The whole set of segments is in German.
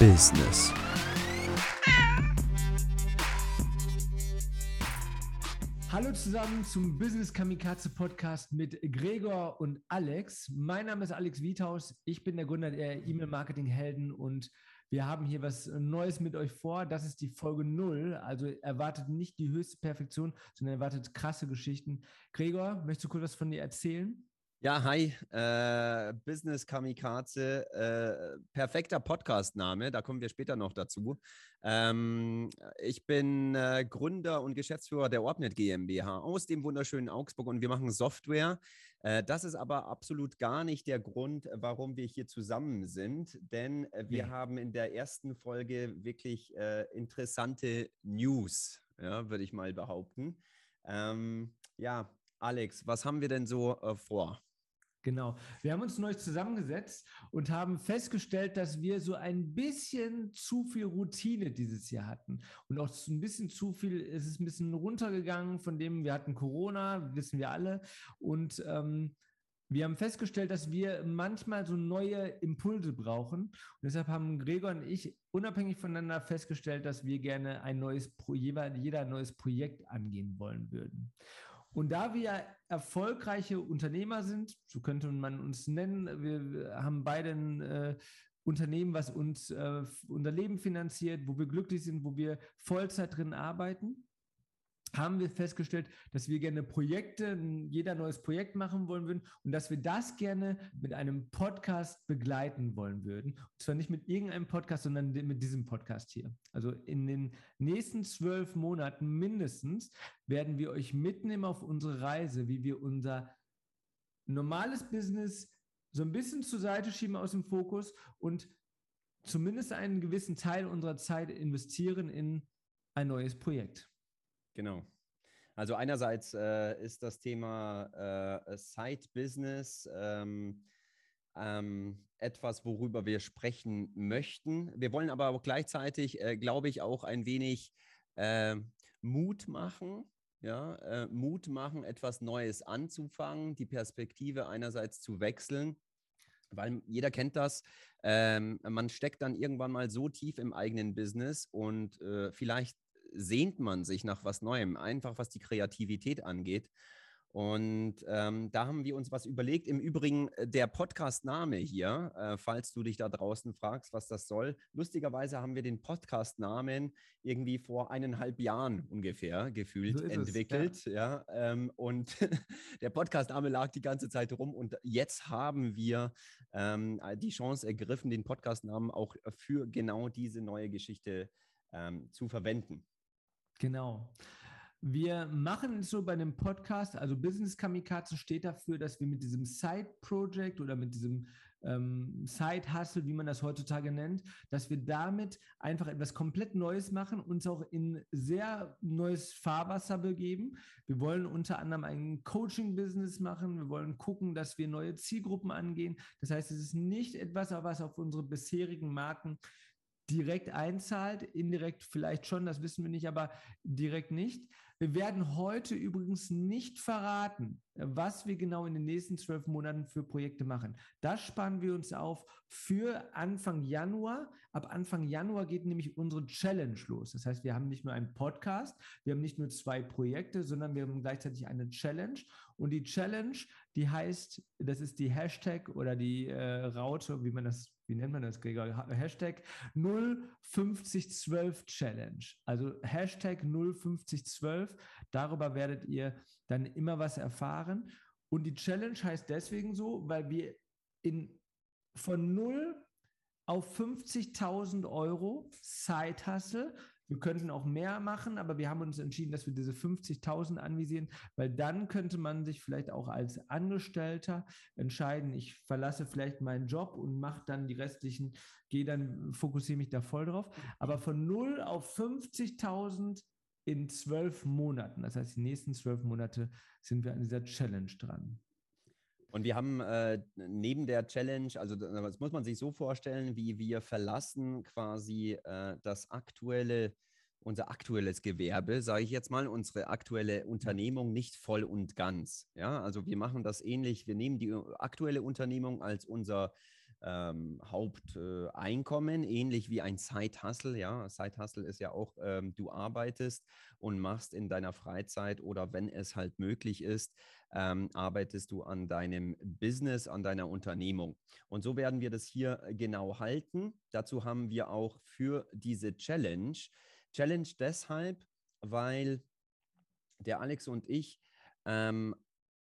Business. Hallo zusammen zum Business Kamikaze Podcast mit Gregor und Alex. Mein Name ist Alex Wiethaus. Ich bin der Gründer der E-Mail Marketing Helden und wir haben hier was Neues mit euch vor. Das ist die Folge 0. Also erwartet nicht die höchste Perfektion, sondern erwartet krasse Geschichten. Gregor, möchtest du kurz was von dir erzählen? Ja, hi, äh, Business Kamikaze, äh, perfekter Podcastname, da kommen wir später noch dazu. Ähm, ich bin äh, Gründer und Geschäftsführer der Orbnet GmbH aus dem wunderschönen Augsburg und wir machen Software. Äh, das ist aber absolut gar nicht der Grund, warum wir hier zusammen sind, denn wir nee. haben in der ersten Folge wirklich äh, interessante News, ja, würde ich mal behaupten. Ähm, ja, Alex, was haben wir denn so äh, vor? Genau. Wir haben uns neu zusammengesetzt und haben festgestellt, dass wir so ein bisschen zu viel Routine dieses Jahr hatten. Und auch ein bisschen zu viel, es ist ein bisschen runtergegangen, von dem wir hatten Corona, wissen wir alle. Und ähm, wir haben festgestellt, dass wir manchmal so neue Impulse brauchen. Und deshalb haben Gregor und ich unabhängig voneinander festgestellt, dass wir gerne ein neues, jeder, jeder ein neues Projekt angehen wollen würden. Und da wir erfolgreiche Unternehmer sind, so könnte man uns nennen, wir haben beide ein äh, Unternehmen, was uns äh, unser Leben finanziert, wo wir glücklich sind, wo wir Vollzeit drin arbeiten haben wir festgestellt, dass wir gerne Projekte, jeder neues Projekt machen wollen würden und dass wir das gerne mit einem Podcast begleiten wollen würden. Und zwar nicht mit irgendeinem Podcast, sondern mit diesem Podcast hier. Also in den nächsten zwölf Monaten mindestens werden wir euch mitnehmen auf unsere Reise, wie wir unser normales Business so ein bisschen zur Seite schieben aus dem Fokus und zumindest einen gewissen Teil unserer Zeit investieren in ein neues Projekt. Genau. Also einerseits äh, ist das Thema äh, Side-Business ähm, ähm, etwas, worüber wir sprechen möchten. Wir wollen aber auch gleichzeitig, äh, glaube ich, auch ein wenig ähm, Mut machen. Ja, äh, Mut machen, etwas Neues anzufangen, die Perspektive einerseits zu wechseln, weil jeder kennt das. Ähm, man steckt dann irgendwann mal so tief im eigenen Business und äh, vielleicht sehnt man sich nach was Neuem, einfach was die Kreativität angeht. Und ähm, da haben wir uns was überlegt. Im Übrigen äh, der Podcast-Name hier, äh, falls du dich da draußen fragst, was das soll. Lustigerweise haben wir den Podcast-Namen irgendwie vor eineinhalb Jahren ungefähr gefühlt so entwickelt. Es, ja. ja ähm, und der Podcast-Name lag die ganze Zeit rum. Und jetzt haben wir ähm, die Chance ergriffen, den Podcast-Namen auch für genau diese neue Geschichte ähm, zu verwenden. Genau. Wir machen es so bei einem Podcast, also Business Kamikaze steht dafür, dass wir mit diesem Side Project oder mit diesem ähm, Side Hustle, wie man das heutzutage nennt, dass wir damit einfach etwas komplett Neues machen, uns auch in sehr neues Fahrwasser begeben. Wir wollen unter anderem ein Coaching-Business machen. Wir wollen gucken, dass wir neue Zielgruppen angehen. Das heißt, es ist nicht etwas, was auf unsere bisherigen Marken direkt einzahlt, indirekt vielleicht schon, das wissen wir nicht, aber direkt nicht. Wir werden heute übrigens nicht verraten, was wir genau in den nächsten zwölf Monaten für Projekte machen. Das sparen wir uns auf für Anfang Januar. Ab Anfang Januar geht nämlich unsere Challenge los. Das heißt, wir haben nicht nur einen Podcast, wir haben nicht nur zwei Projekte, sondern wir haben gleichzeitig eine Challenge. Und die Challenge, die heißt, das ist die Hashtag oder die äh, Raute, wie man das wie nennt man das, Gregor? Hashtag 05012 Challenge. Also Hashtag 05012. Darüber werdet ihr dann immer was erfahren. Und die Challenge heißt deswegen so, weil wir in, von 0 auf 50.000 Euro Side Hustle wir könnten auch mehr machen, aber wir haben uns entschieden, dass wir diese 50.000 anvisieren, weil dann könnte man sich vielleicht auch als Angestellter entscheiden, ich verlasse vielleicht meinen Job und mache dann die restlichen, gehe dann, fokussiere mich da voll drauf. Aber von 0 auf 50.000 in zwölf Monaten, das heißt, die nächsten zwölf Monate sind wir an dieser Challenge dran. Und wir haben äh, neben der Challenge, also das muss man sich so vorstellen, wie wir verlassen quasi äh, das aktuelle, unser aktuelles Gewerbe, sage ich jetzt mal, unsere aktuelle Unternehmung nicht voll und ganz. Ja, also wir machen das ähnlich. Wir nehmen die aktuelle Unternehmung als unser ähm, Haupteinkommen, äh, ähnlich wie ein Side-Hustle. Ja, Side-Hustle ist ja auch, ähm, du arbeitest und machst in deiner Freizeit oder wenn es halt möglich ist, ähm, arbeitest du an deinem Business, an deiner Unternehmung. Und so werden wir das hier genau halten. Dazu haben wir auch für diese Challenge, Challenge deshalb, weil der Alex und ich ähm,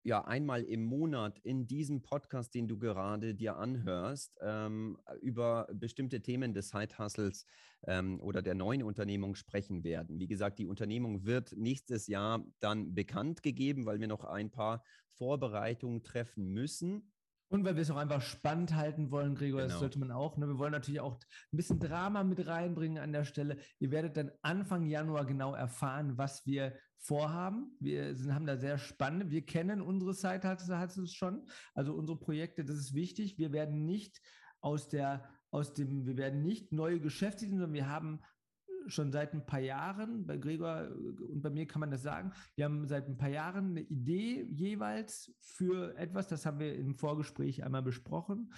ja einmal im Monat in diesem Podcast, den du gerade dir anhörst, ähm, über bestimmte Themen des Side-Hustles ähm, oder der neuen Unternehmung sprechen werden. Wie gesagt, die Unternehmung wird nächstes Jahr dann bekannt gegeben, weil wir noch ein paar Vorbereitungen treffen müssen. Und weil wir es auch einfach spannend halten wollen, Gregor, genau. das sollte man auch. Ne? Wir wollen natürlich auch ein bisschen Drama mit reinbringen an der Stelle. Ihr werdet dann Anfang Januar genau erfahren, was wir vorhaben. Wir sind, haben da sehr spannende, wir kennen unsere Site Hustles schon, also unsere Projekte, das ist wichtig. Wir werden nicht aus der, aus dem, wir werden nicht neue Geschäftsideen, sondern wir haben schon seit ein paar Jahren, bei Gregor und bei mir kann man das sagen, wir haben seit ein paar Jahren eine Idee jeweils für etwas, das haben wir im Vorgespräch einmal besprochen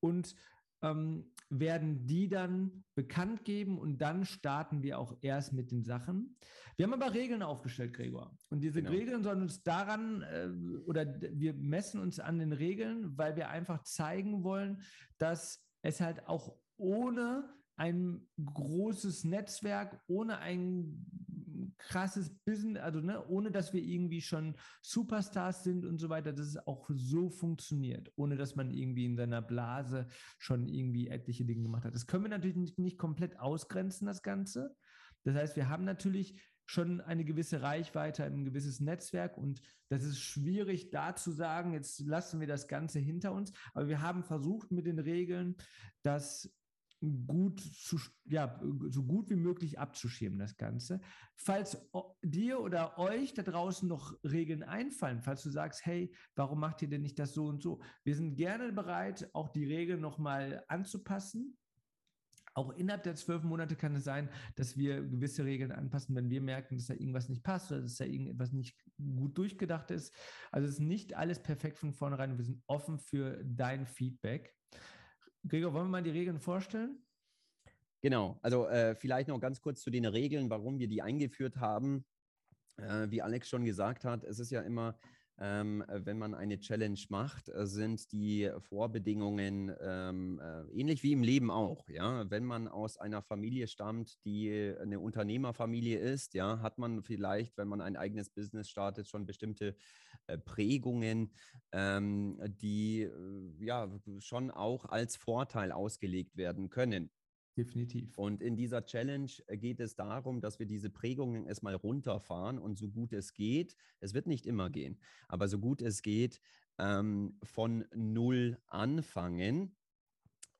und ähm, werden die dann bekannt geben und dann starten wir auch erst mit den Sachen. Wir haben aber Regeln aufgestellt, Gregor. Und diese genau. Regeln sollen uns daran äh, oder wir messen uns an den Regeln, weil wir einfach zeigen wollen, dass es halt auch ohne ein großes Netzwerk, ohne ein krasses Business, also ne, ohne dass wir irgendwie schon Superstars sind und so weiter, dass es auch so funktioniert, ohne dass man irgendwie in seiner Blase schon irgendwie etliche Dinge gemacht hat. Das können wir natürlich nicht, nicht komplett ausgrenzen, das Ganze. Das heißt, wir haben natürlich schon eine gewisse Reichweite, ein gewisses Netzwerk und das ist schwierig da zu sagen, jetzt lassen wir das Ganze hinter uns, aber wir haben versucht mit den Regeln, dass gut zu, ja, so gut wie möglich abzuschirmen, das Ganze. Falls dir oder euch da draußen noch Regeln einfallen, falls du sagst, hey, warum macht ihr denn nicht das so und so? Wir sind gerne bereit, auch die Regeln nochmal anzupassen. Auch innerhalb der zwölf Monate kann es sein, dass wir gewisse Regeln anpassen, wenn wir merken, dass da irgendwas nicht passt oder dass da irgendetwas nicht gut durchgedacht ist. Also es ist nicht alles perfekt von vornherein. Wir sind offen für dein Feedback. Gregor, wollen wir mal die Regeln vorstellen? Genau, also äh, vielleicht noch ganz kurz zu den Regeln, warum wir die eingeführt haben. Äh, wie Alex schon gesagt hat, es ist ja immer ähm, wenn man eine Challenge macht, äh, sind die Vorbedingungen ähm, äh, ähnlich wie im Leben auch. Ja, wenn man aus einer Familie stammt, die eine Unternehmerfamilie ist, ja, hat man vielleicht, wenn man ein eigenes Business startet, schon bestimmte äh, Prägungen, ähm, die äh, ja schon auch als Vorteil ausgelegt werden können. Definitiv. Und in dieser Challenge äh, geht es darum, dass wir diese Prägungen erstmal runterfahren und so gut es geht, es wird nicht immer gehen, aber so gut es geht, ähm, von Null anfangen.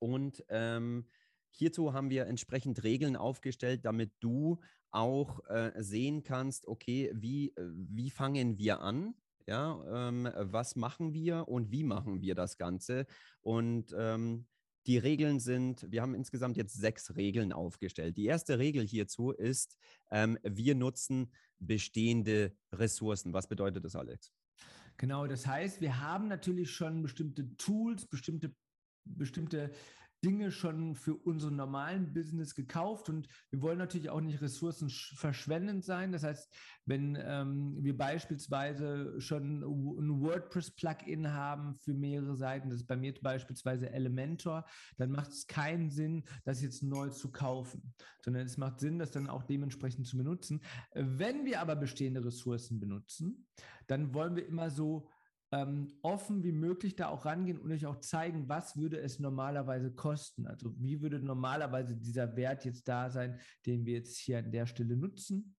Und ähm, hierzu haben wir entsprechend Regeln aufgestellt, damit du auch äh, sehen kannst, okay, wie, äh, wie fangen wir an? Ja, ähm, was machen wir und wie machen wir das Ganze? Und ähm, die Regeln sind, wir haben insgesamt jetzt sechs Regeln aufgestellt. Die erste Regel hierzu ist, ähm, wir nutzen bestehende Ressourcen. Was bedeutet das, Alex? Genau, das heißt, wir haben natürlich schon bestimmte Tools, bestimmte, bestimmte Dinge schon für unseren normalen Business gekauft und wir wollen natürlich auch nicht ressourcenverschwendend sein. Das heißt, wenn ähm, wir beispielsweise schon ein WordPress-Plugin haben für mehrere Seiten, das ist bei mir beispielsweise Elementor, dann macht es keinen Sinn, das jetzt neu zu kaufen, sondern es macht Sinn, das dann auch dementsprechend zu benutzen. Wenn wir aber bestehende Ressourcen benutzen, dann wollen wir immer so ähm, offen wie möglich da auch rangehen und euch auch zeigen, was würde es normalerweise kosten. Also wie würde normalerweise dieser Wert jetzt da sein, den wir jetzt hier an der Stelle nutzen.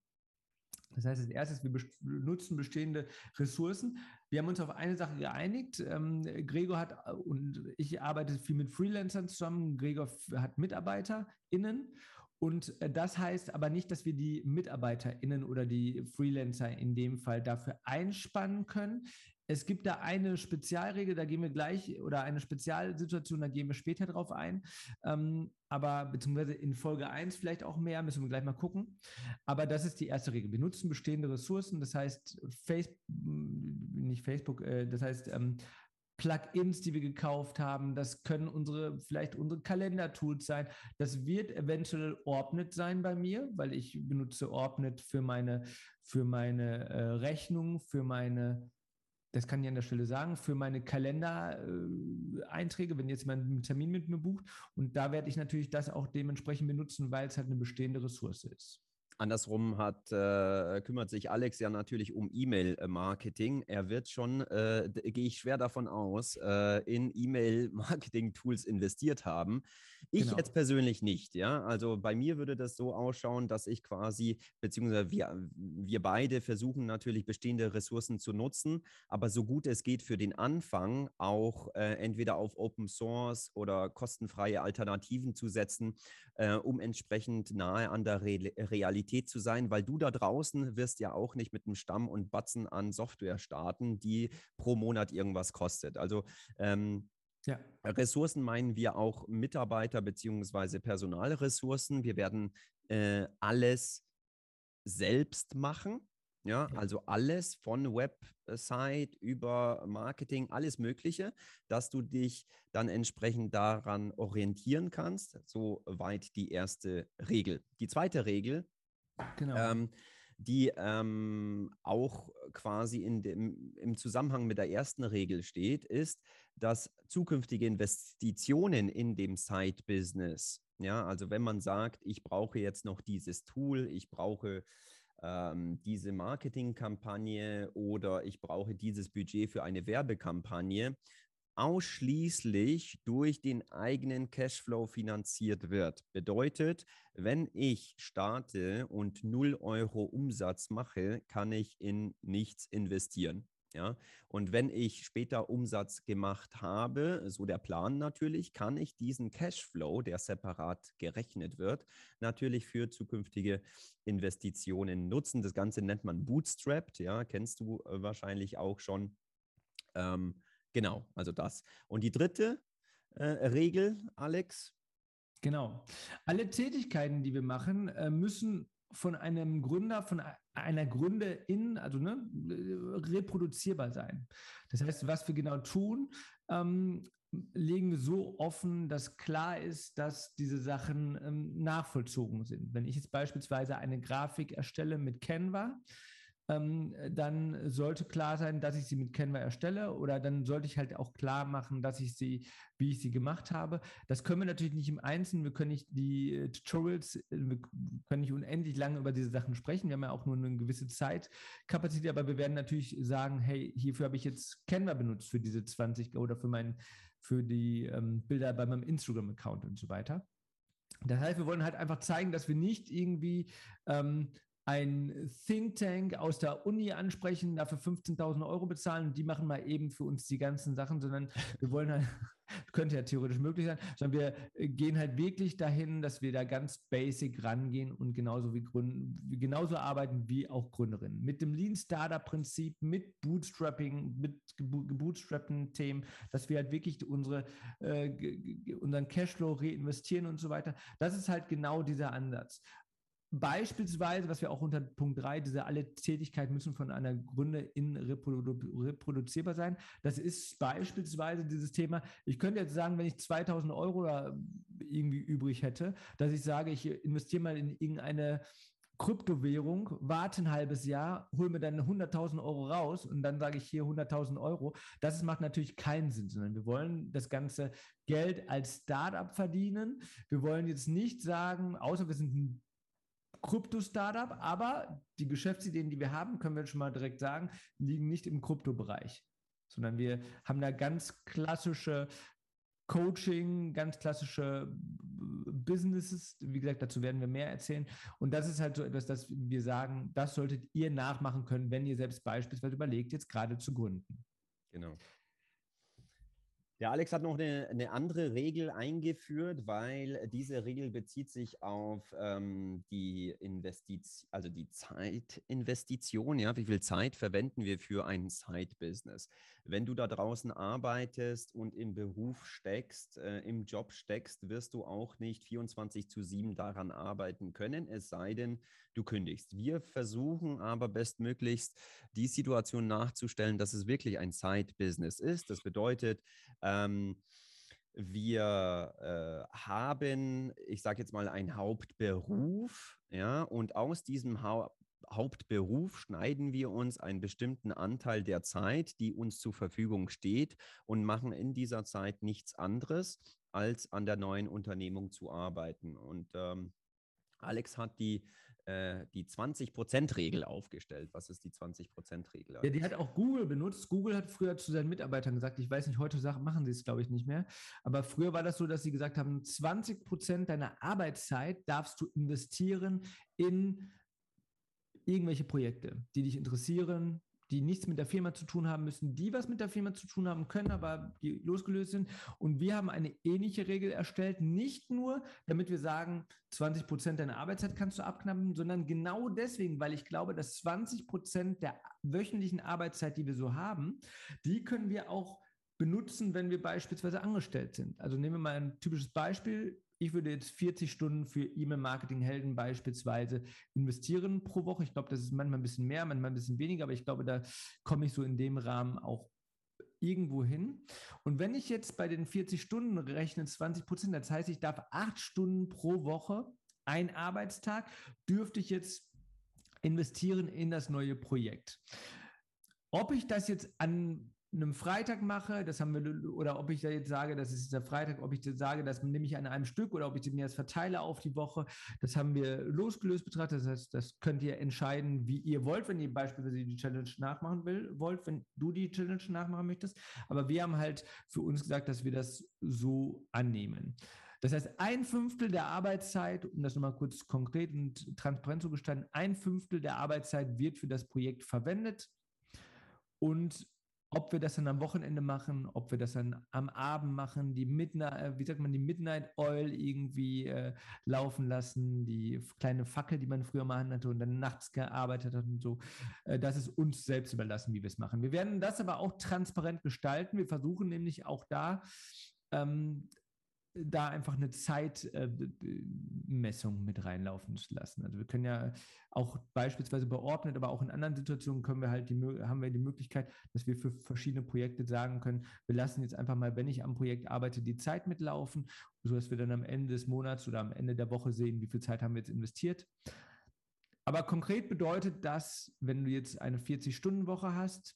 Das heißt, als erstes, wir nutzen bestehende Ressourcen. Wir haben uns auf eine Sache geeinigt. Ähm, Gregor hat äh, und ich arbeite viel mit Freelancern zusammen. Gregor hat MitarbeiterInnen. Und äh, das heißt aber nicht, dass wir die MitarbeiterInnen oder die Freelancer in dem Fall dafür einspannen können. Es gibt da eine Spezialregel, da gehen wir gleich, oder eine Spezialsituation, da gehen wir später drauf ein. Ähm, aber beziehungsweise in Folge 1 vielleicht auch mehr, müssen wir gleich mal gucken. Aber das ist die erste Regel. Wir nutzen bestehende Ressourcen, das heißt, Facebook, nicht Facebook, äh, das heißt, ähm, Plugins, die wir gekauft haben. Das können unsere, vielleicht unsere Kalendertools sein. Das wird eventuell Orbnet sein bei mir, weil ich benutze Orbnet für meine, für meine äh, Rechnung, für meine das kann ich an der Stelle sagen, für meine Kalendereinträge, wenn jetzt jemand einen Termin mit mir bucht. Und da werde ich natürlich das auch dementsprechend benutzen, weil es halt eine bestehende Ressource ist. Andersrum hat, äh, kümmert sich Alex ja natürlich um E-Mail-Marketing. Er wird schon, äh, gehe ich schwer davon aus, äh, in E-Mail-Marketing-Tools investiert haben. Ich genau. jetzt persönlich nicht, ja. Also bei mir würde das so ausschauen, dass ich quasi, beziehungsweise wir, wir beide versuchen natürlich bestehende Ressourcen zu nutzen, aber so gut es geht für den Anfang auch äh, entweder auf Open Source oder kostenfreie Alternativen zu setzen, äh, um entsprechend nahe an der Re Realität Qualität zu sein, weil du da draußen wirst ja auch nicht mit einem Stamm und Batzen an Software starten, die pro Monat irgendwas kostet. Also ähm, ja. Ressourcen meinen wir auch Mitarbeiter bzw. Personalressourcen. Wir werden äh, alles selbst machen. Ja, also alles von Website über Marketing, alles Mögliche, dass du dich dann entsprechend daran orientieren kannst. Soweit die erste Regel. Die zweite Regel Genau. Ähm, die ähm, auch quasi in dem, im Zusammenhang mit der ersten Regel steht, ist, dass zukünftige Investitionen in dem Side-Business, ja, also wenn man sagt, ich brauche jetzt noch dieses Tool, ich brauche ähm, diese Marketingkampagne oder ich brauche dieses Budget für eine Werbekampagne, ausschließlich durch den eigenen Cashflow finanziert wird. Bedeutet, wenn ich starte und 0 Euro Umsatz mache, kann ich in nichts investieren. Ja, und wenn ich später Umsatz gemacht habe, so der Plan natürlich, kann ich diesen Cashflow, der separat gerechnet wird, natürlich für zukünftige Investitionen nutzen. Das Ganze nennt man Bootstrapped, ja, kennst du äh, wahrscheinlich auch schon. Ähm, Genau, also das. Und die dritte äh, Regel, Alex? Genau. Alle Tätigkeiten, die wir machen, äh, müssen von einem Gründer, von einer Gründerin, also ne, reproduzierbar sein. Das heißt, was wir genau tun, ähm, legen wir so offen, dass klar ist, dass diese Sachen ähm, nachvollzogen sind. Wenn ich jetzt beispielsweise eine Grafik erstelle mit Canva, ähm, dann sollte klar sein, dass ich sie mit Canva erstelle oder dann sollte ich halt auch klar machen, dass ich sie, wie ich sie gemacht habe. Das können wir natürlich nicht im Einzelnen. Wir können nicht die äh, Tutorials, äh, wir können nicht unendlich lange über diese Sachen sprechen. Wir haben ja auch nur eine gewisse Zeitkapazität, aber wir werden natürlich sagen, hey, hierfür habe ich jetzt Canva benutzt für diese 20 oder für mein, für die ähm, Bilder bei meinem Instagram-Account und so weiter. Das heißt, wir wollen halt einfach zeigen, dass wir nicht irgendwie ähm, ein Think Tank aus der Uni ansprechen, dafür 15.000 Euro bezahlen und die machen mal eben für uns die ganzen Sachen, sondern wir wollen halt, könnte ja theoretisch möglich sein, sondern wir gehen halt wirklich dahin, dass wir da ganz basic rangehen und genauso wie Gründen, genauso arbeiten wie auch Gründerinnen. Mit dem Lean Startup Prinzip, mit Bootstrapping, mit gebootstrappten Themen, dass wir halt wirklich unsere, äh, unseren Cashflow reinvestieren und so weiter. Das ist halt genau dieser Ansatz. Beispielsweise, was wir auch unter Punkt 3, diese alle Tätigkeiten müssen von einer Gründerin reprodu reproduzierbar sein. Das ist beispielsweise dieses Thema. Ich könnte jetzt sagen, wenn ich 2000 Euro irgendwie übrig hätte, dass ich sage, ich investiere mal in irgendeine Kryptowährung, warte ein halbes Jahr, hole mir dann 100.000 Euro raus und dann sage ich hier 100.000 Euro. Das macht natürlich keinen Sinn, sondern wir wollen das ganze Geld als Startup verdienen. Wir wollen jetzt nicht sagen, außer wir sind ein Krypto-Startup, aber die Geschäftsideen, die wir haben, können wir schon mal direkt sagen, liegen nicht im Kryptobereich, sondern wir haben da ganz klassische Coaching, ganz klassische Businesses. Wie gesagt, dazu werden wir mehr erzählen. Und das ist halt so etwas, dass wir sagen, das solltet ihr nachmachen können, wenn ihr selbst beispielsweise überlegt, jetzt gerade zu gründen. Genau. Der Alex hat noch eine, eine, andere Regel eingeführt, weil diese Regel bezieht sich auf ähm, die Investition, also die Zeitinvestition. Ja, wie viel Zeit verwenden wir für ein Side-Business? Wenn du da draußen arbeitest und im Beruf steckst, äh, im Job steckst, wirst du auch nicht 24 zu 7 daran arbeiten können, es sei denn, du kündigst. Wir versuchen aber bestmöglichst die Situation nachzustellen, dass es wirklich ein Side-Business ist. Das bedeutet, ähm, wir äh, haben, ich sage jetzt mal, einen Hauptberuf, ja, und aus diesem ha Hauptberuf schneiden wir uns einen bestimmten Anteil der Zeit, die uns zur Verfügung steht, und machen in dieser Zeit nichts anderes, als an der neuen Unternehmung zu arbeiten. Und ähm, Alex hat die äh, die 20%-Regel aufgestellt. Was ist die 20%-Regel? Ja, die hat auch Google benutzt. Google hat früher zu seinen Mitarbeitern gesagt, ich weiß nicht, heute machen sie es, glaube ich, nicht mehr. Aber früher war das so, dass sie gesagt haben, 20% deiner Arbeitszeit darfst du investieren in irgendwelche Projekte, die dich interessieren, die nichts mit der Firma zu tun haben müssen, die was mit der Firma zu tun haben können, aber die losgelöst sind. Und wir haben eine ähnliche Regel erstellt, nicht nur, damit wir sagen, 20 Prozent deiner Arbeitszeit kannst du abknappen, sondern genau deswegen, weil ich glaube, dass 20 Prozent der wöchentlichen Arbeitszeit, die wir so haben, die können wir auch benutzen, wenn wir beispielsweise angestellt sind. Also nehmen wir mal ein typisches Beispiel ich würde jetzt 40 Stunden für E-Mail-Marketing-Helden beispielsweise investieren pro Woche. Ich glaube, das ist manchmal ein bisschen mehr, manchmal ein bisschen weniger, aber ich glaube, da komme ich so in dem Rahmen auch irgendwo hin. Und wenn ich jetzt bei den 40 Stunden rechne, 20 Prozent, das heißt, ich darf acht Stunden pro Woche, ein Arbeitstag, dürfte ich jetzt investieren in das neue Projekt. Ob ich das jetzt an einem Freitag mache, das haben wir, oder ob ich da jetzt sage, das ist der Freitag, ob ich das sage, das nehme ich an einem Stück oder ob ich mir das verteile auf die Woche, das haben wir losgelöst betrachtet. Das heißt, das könnt ihr entscheiden, wie ihr wollt, wenn ihr beispielsweise die Challenge nachmachen will, wollt, wenn du die Challenge nachmachen möchtest. Aber wir haben halt für uns gesagt, dass wir das so annehmen. Das heißt, ein Fünftel der Arbeitszeit, um das nochmal kurz konkret und transparent zu gestalten, ein Fünftel der Arbeitszeit wird für das Projekt verwendet. Und ob wir das dann am Wochenende machen, ob wir das dann am Abend machen, die Midnight, äh, wie sagt man, die Midnight Oil irgendwie äh, laufen lassen, die kleine Fackel, die man früher mal hatte und dann nachts gearbeitet hat und so. Äh, das ist uns selbst überlassen, wie wir es machen. Wir werden das aber auch transparent gestalten. Wir versuchen nämlich auch da ähm, da einfach eine Zeitmessung äh, mit reinlaufen zu lassen. Also wir können ja auch beispielsweise beordnet, aber auch in anderen Situationen können wir halt die, haben wir die Möglichkeit, dass wir für verschiedene Projekte sagen können, wir lassen jetzt einfach mal, wenn ich am Projekt arbeite, die Zeit mitlaufen, sodass wir dann am Ende des Monats oder am Ende der Woche sehen, wie viel Zeit haben wir jetzt investiert. Aber konkret bedeutet das, wenn du jetzt eine 40-Stunden-Woche hast,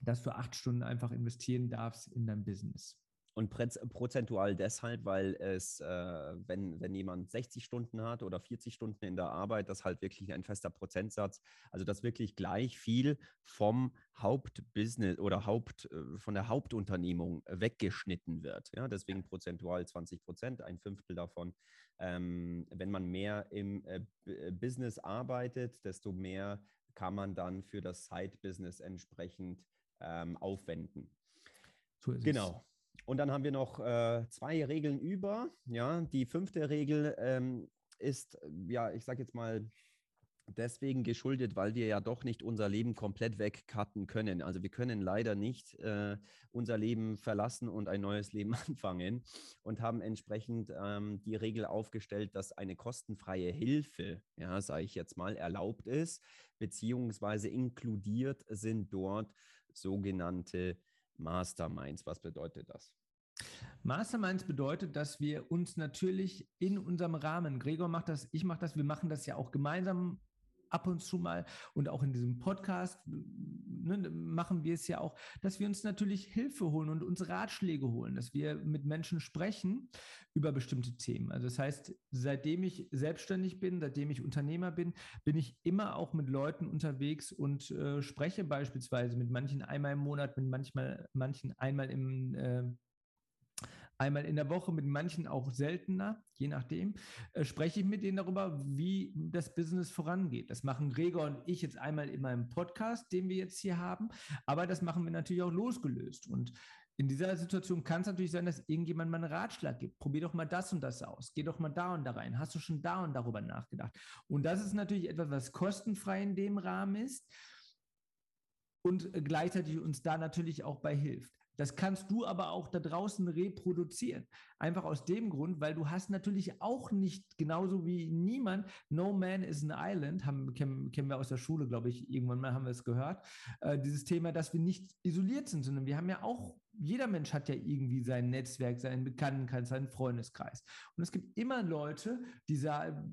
dass du acht Stunden einfach investieren darfst in dein Business. Und prozentual deshalb, weil es, äh, wenn, wenn jemand 60 Stunden hat oder 40 Stunden in der Arbeit, das halt wirklich ein fester Prozentsatz, also dass wirklich gleich viel vom Hauptbusiness oder Haupt, äh, von der Hauptunternehmung weggeschnitten wird. Ja, deswegen prozentual 20 Prozent, ein Fünftel davon. Ähm, wenn man mehr im äh, äh, Business arbeitet, desto mehr kann man dann für das Side-Business entsprechend ähm, aufwenden. So genau. Und dann haben wir noch äh, zwei Regeln über. Ja, die fünfte Regel ähm, ist, ja, ich sage jetzt mal, deswegen geschuldet, weil wir ja doch nicht unser Leben komplett wegcutten können. Also wir können leider nicht äh, unser Leben verlassen und ein neues Leben anfangen und haben entsprechend ähm, die Regel aufgestellt, dass eine kostenfreie Hilfe, ja, sage ich jetzt mal, erlaubt ist, beziehungsweise inkludiert sind dort sogenannte Masterminds. Was bedeutet das? Masterminds bedeutet, dass wir uns natürlich in unserem Rahmen, Gregor macht das, ich mache das, wir machen das ja auch gemeinsam ab und zu mal und auch in diesem Podcast ne, machen wir es ja auch, dass wir uns natürlich Hilfe holen und uns Ratschläge holen, dass wir mit Menschen sprechen über bestimmte Themen. Also das heißt, seitdem ich selbstständig bin, seitdem ich Unternehmer bin, bin ich immer auch mit Leuten unterwegs und äh, spreche beispielsweise mit manchen einmal im Monat, mit manchmal, manchen einmal im äh, einmal in der Woche, mit manchen auch seltener, je nachdem, äh, spreche ich mit denen darüber, wie das Business vorangeht. Das machen Gregor und ich jetzt einmal in meinem Podcast, den wir jetzt hier haben, aber das machen wir natürlich auch losgelöst. Und in dieser Situation kann es natürlich sein, dass irgendjemand mal einen Ratschlag gibt. Probier doch mal das und das aus. Geh doch mal da und da rein. Hast du schon da und darüber nachgedacht? Und das ist natürlich etwas, was kostenfrei in dem Rahmen ist und gleichzeitig uns da natürlich auch bei hilft. Das kannst du aber auch da draußen reproduzieren. Einfach aus dem Grund, weil du hast natürlich auch nicht, genauso wie niemand, No Man is an Island, haben, kennen, kennen wir aus der Schule, glaube ich, irgendwann mal haben wir es gehört, äh, dieses Thema, dass wir nicht isoliert sind, sondern wir haben ja auch, jeder Mensch hat ja irgendwie sein Netzwerk, seinen Bekanntenkreis, seinen Freundeskreis. Und es gibt immer Leute, die,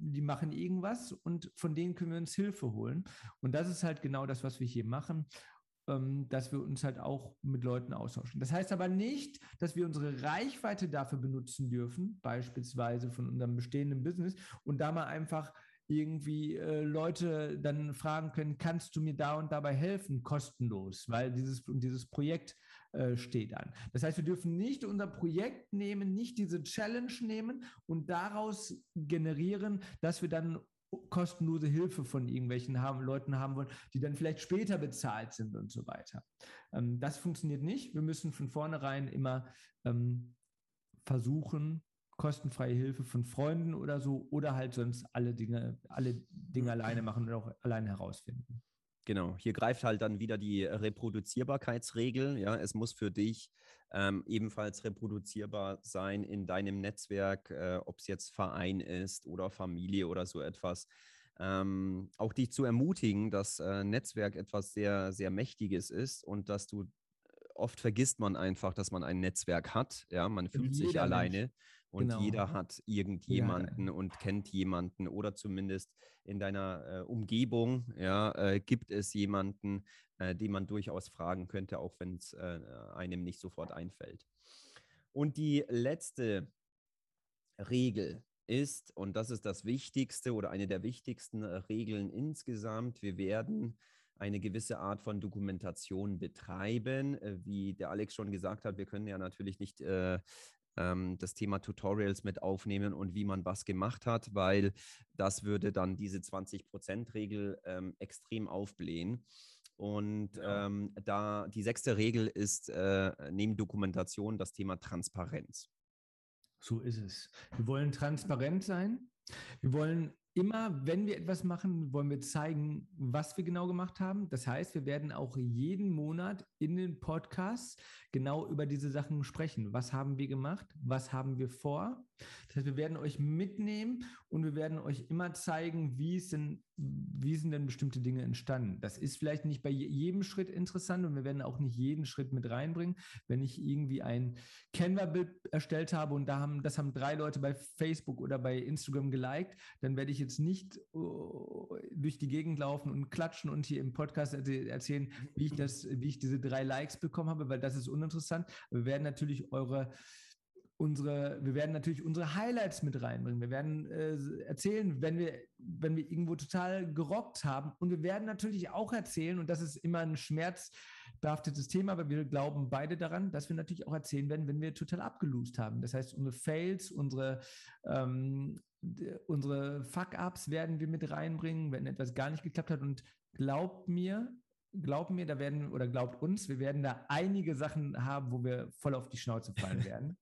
die machen irgendwas und von denen können wir uns Hilfe holen. Und das ist halt genau das, was wir hier machen dass wir uns halt auch mit Leuten austauschen. Das heißt aber nicht, dass wir unsere Reichweite dafür benutzen dürfen, beispielsweise von unserem bestehenden Business und da mal einfach irgendwie äh, Leute dann fragen können, kannst du mir da und dabei helfen, kostenlos, weil dieses, dieses Projekt äh, steht an. Das heißt, wir dürfen nicht unser Projekt nehmen, nicht diese Challenge nehmen und daraus generieren, dass wir dann kostenlose Hilfe von irgendwelchen haben, Leuten haben wollen, die dann vielleicht später bezahlt sind und so weiter. Ähm, das funktioniert nicht. Wir müssen von vornherein immer ähm, versuchen, kostenfreie Hilfe von Freunden oder so oder halt sonst alle Dinge, alle Dinge alleine machen und auch alleine herausfinden. Genau, hier greift halt dann wieder die Reproduzierbarkeitsregel. Ja, es muss für dich ähm, ebenfalls reproduzierbar sein in deinem Netzwerk, äh, ob es jetzt Verein ist oder Familie oder so etwas. Ähm, auch dich zu ermutigen, dass äh, Netzwerk etwas sehr, sehr Mächtiges ist und dass du oft vergisst man einfach, dass man ein Netzwerk hat. Ja, man fühlt sich alleine. Mensch und genau. jeder hat irgendjemanden ja. und kennt jemanden oder zumindest in deiner äh, Umgebung ja, äh, gibt es jemanden, äh, den man durchaus fragen könnte, auch wenn es äh, einem nicht sofort einfällt. Und die letzte Regel ist, und das ist das Wichtigste oder eine der wichtigsten äh, Regeln insgesamt, wir werden eine gewisse Art von Dokumentation betreiben. Äh, wie der Alex schon gesagt hat, wir können ja natürlich nicht äh, ähm, das Thema Tutorials mit aufnehmen und wie man was gemacht hat, weil das würde dann diese 20%-Regel ähm, extrem aufblähen. Und ja. ähm, da die sechste Regel ist äh, neben Dokumentation das Thema Transparenz. So ist es. Wir wollen transparent sein. Wir wollen immer, wenn wir etwas machen, wollen wir zeigen, was wir genau gemacht haben. Das heißt, wir werden auch jeden Monat in den Podcasts genau über diese Sachen sprechen. Was haben wir gemacht? Was haben wir vor? Das heißt, wir werden euch mitnehmen und wir werden euch immer zeigen, wie es denn, wie sind denn bestimmte Dinge entstanden. Das ist vielleicht nicht bei jedem Schritt interessant und wir werden auch nicht jeden Schritt mit reinbringen. Wenn ich irgendwie ein Canva-Bild erstellt habe und da haben, das haben drei Leute bei Facebook oder bei Instagram geliked, dann werde ich jetzt nicht uh, durch die Gegend laufen und klatschen und hier im Podcast erzählen, wie ich das, wie ich diese drei Likes bekommen habe, weil das ist uninteressant. Wir werden natürlich eure unsere, wir werden natürlich unsere Highlights mit reinbringen. Wir werden äh, erzählen, wenn wir, wenn wir irgendwo total gerockt haben. Und wir werden natürlich auch erzählen, und das ist immer ein schmerzbehaftetes Thema, aber wir glauben beide daran, dass wir natürlich auch erzählen werden, wenn wir total abgelost haben. Das heißt, unsere Fails, unsere, ähm, unsere Fuck-Ups werden wir mit reinbringen, wenn etwas gar nicht geklappt hat. Und glaubt mir, glaubt mir, da werden, oder glaubt uns, wir werden da einige Sachen haben, wo wir voll auf die Schnauze fallen werden.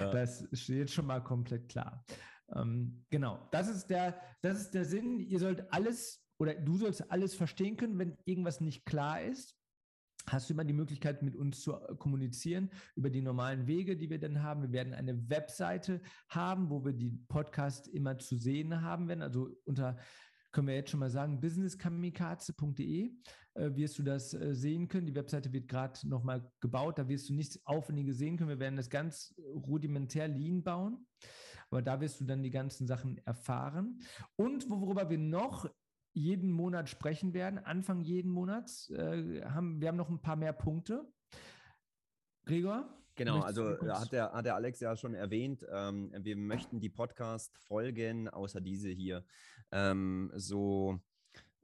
Ja. Das steht schon mal komplett klar. Ähm, genau, das ist, der, das ist der Sinn. Ihr sollt alles oder du sollst alles verstehen können, wenn irgendwas nicht klar ist. Hast du immer die Möglichkeit, mit uns zu äh, kommunizieren über die normalen Wege, die wir dann haben. Wir werden eine Webseite haben, wo wir die Podcast immer zu sehen haben werden. Also unter können wir jetzt schon mal sagen, businesskamikaze.de äh, wirst du das äh, sehen können. Die Webseite wird gerade nochmal gebaut, da wirst du nichts Aufwendiges sehen können. Wir werden das ganz rudimentär lean bauen, aber da wirst du dann die ganzen Sachen erfahren. Und worüber wir noch jeden Monat sprechen werden, Anfang jeden Monats, äh, haben wir haben noch ein paar mehr Punkte. Gregor? Genau, also hat der, hat der Alex ja schon erwähnt, ähm, wir möchten die Podcast-Folgen, außer diese hier, ähm, so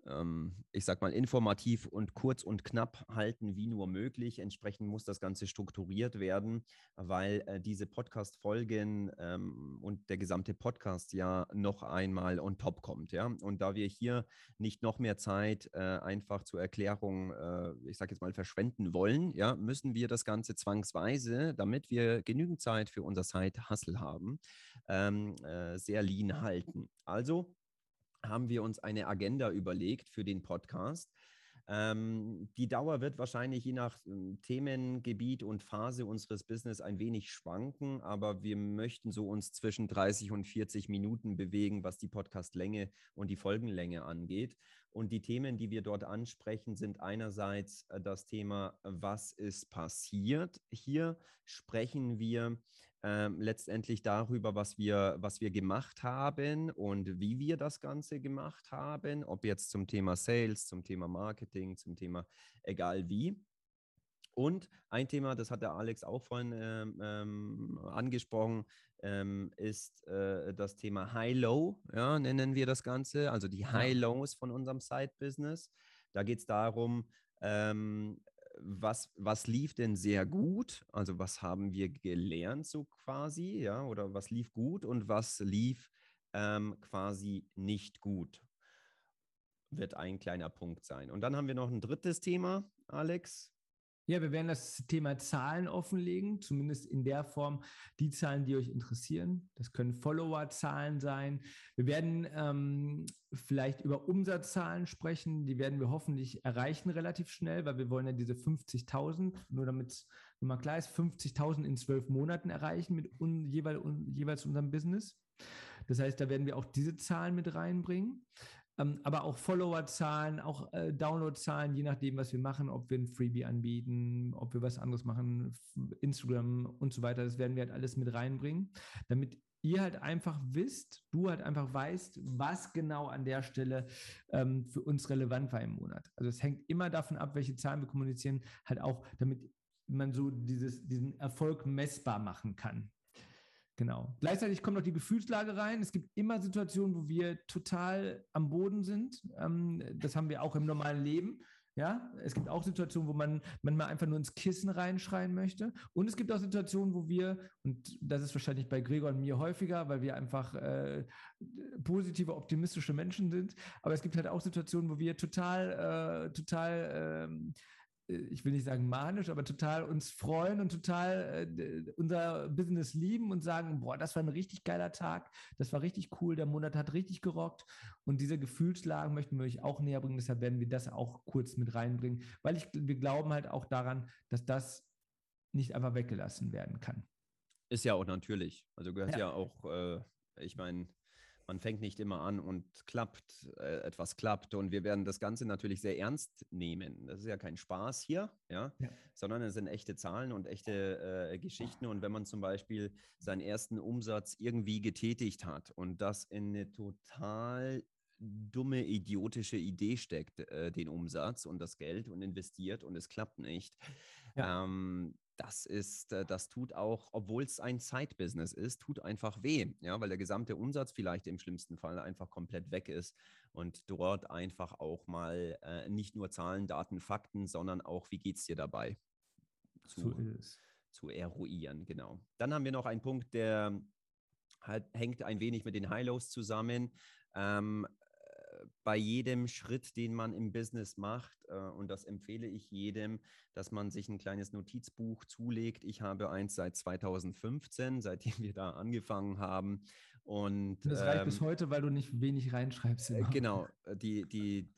ähm, ich sag mal, informativ und kurz und knapp halten, wie nur möglich. Entsprechend muss das Ganze strukturiert werden, weil äh, diese Podcast-Folgen ähm, und der gesamte Podcast ja noch einmal on top kommt. Ja? Und da wir hier nicht noch mehr Zeit äh, einfach zur Erklärung, äh, ich sage jetzt mal, verschwenden wollen, ja, müssen wir das Ganze zwangsweise, damit wir genügend Zeit für unser Side-Hustle haben, ähm, äh, sehr lean halten. Also haben wir uns eine Agenda überlegt für den Podcast. Ähm, die Dauer wird wahrscheinlich je nach ähm, Themengebiet und Phase unseres Business ein wenig schwanken, aber wir möchten so uns zwischen 30 und 40 Minuten bewegen, was die Podcastlänge und die Folgenlänge angeht. Und die Themen, die wir dort ansprechen, sind einerseits äh, das Thema, was ist passiert. Hier sprechen wir ähm, letztendlich darüber, was wir, was wir gemacht haben und wie wir das Ganze gemacht haben, ob jetzt zum Thema Sales, zum Thema Marketing, zum Thema egal wie. Und ein Thema, das hat der Alex auch vorhin ähm, ähm, angesprochen, ähm, ist äh, das Thema High-Low, ja, nennen wir das Ganze, also die High-Lows von unserem Side-Business. Da geht es darum, ähm, was, was lief denn sehr gut? Also was haben wir gelernt so quasi, ja, oder was lief gut und was lief ähm, quasi nicht gut? Wird ein kleiner Punkt sein. Und dann haben wir noch ein drittes Thema, Alex. Ja, wir werden das Thema Zahlen offenlegen, zumindest in der Form, die Zahlen, die euch interessieren. Das können Follower-Zahlen sein. Wir werden ähm, vielleicht über Umsatzzahlen sprechen. Die werden wir hoffentlich erreichen relativ schnell, weil wir wollen ja diese 50.000, nur damit es mal klar ist, 50.000 in zwölf Monaten erreichen mit un, jeweils, un, jeweils unserem Business. Das heißt, da werden wir auch diese Zahlen mit reinbringen ähm, aber auch Followerzahlen, auch äh, Downloadzahlen, je nachdem, was wir machen, ob wir ein Freebie anbieten, ob wir was anderes machen, Instagram und so weiter. Das werden wir halt alles mit reinbringen, damit ihr halt einfach wisst, du halt einfach weißt, was genau an der Stelle ähm, für uns relevant war im Monat. Also es hängt immer davon ab, welche Zahlen wir kommunizieren, halt auch, damit man so dieses, diesen Erfolg messbar machen kann. Genau. Gleichzeitig kommt noch die Gefühlslage rein. Es gibt immer Situationen, wo wir total am Boden sind. Ähm, das haben wir auch im normalen Leben. Ja, es gibt auch Situationen, wo man manchmal einfach nur ins Kissen reinschreien möchte. Und es gibt auch Situationen, wo wir, und das ist wahrscheinlich bei Gregor und mir häufiger, weil wir einfach äh, positive, optimistische Menschen sind. Aber es gibt halt auch Situationen, wo wir total, äh, total äh, ich will nicht sagen manisch, aber total uns freuen und total äh, unser Business lieben und sagen, boah, das war ein richtig geiler Tag, das war richtig cool, der Monat hat richtig gerockt. Und diese Gefühlslagen möchten wir euch auch näher bringen, deshalb werden wir das auch kurz mit reinbringen, weil ich, wir glauben halt auch daran, dass das nicht einfach weggelassen werden kann. Ist ja auch natürlich, also gehört ja, ja auch, äh, ich meine, man fängt nicht immer an und klappt, äh, etwas klappt. Und wir werden das Ganze natürlich sehr ernst nehmen. Das ist ja kein Spaß hier, ja, ja. sondern es sind echte Zahlen und echte äh, Geschichten. Und wenn man zum Beispiel seinen ersten Umsatz irgendwie getätigt hat und das in eine total dumme, idiotische Idee steckt, äh, den Umsatz und das Geld und investiert und es klappt nicht, ja. ähm, das ist, äh, das tut auch, obwohl es ein Side-Business ist, tut einfach weh, ja, weil der gesamte Umsatz vielleicht im schlimmsten Fall einfach komplett weg ist und dort einfach auch mal äh, nicht nur Zahlen, Daten, Fakten, sondern auch, wie geht es dir dabei zu, so zu eruieren, genau. Dann haben wir noch einen Punkt, der halt hängt ein wenig mit den High-Lows zusammen. Ähm, bei jedem Schritt, den man im Business macht, äh, und das empfehle ich jedem, dass man sich ein kleines Notizbuch zulegt. Ich habe eins seit 2015, seitdem wir da angefangen haben. Und das reicht ähm, bis heute, weil du nicht wenig reinschreibst. Äh, genau, die, die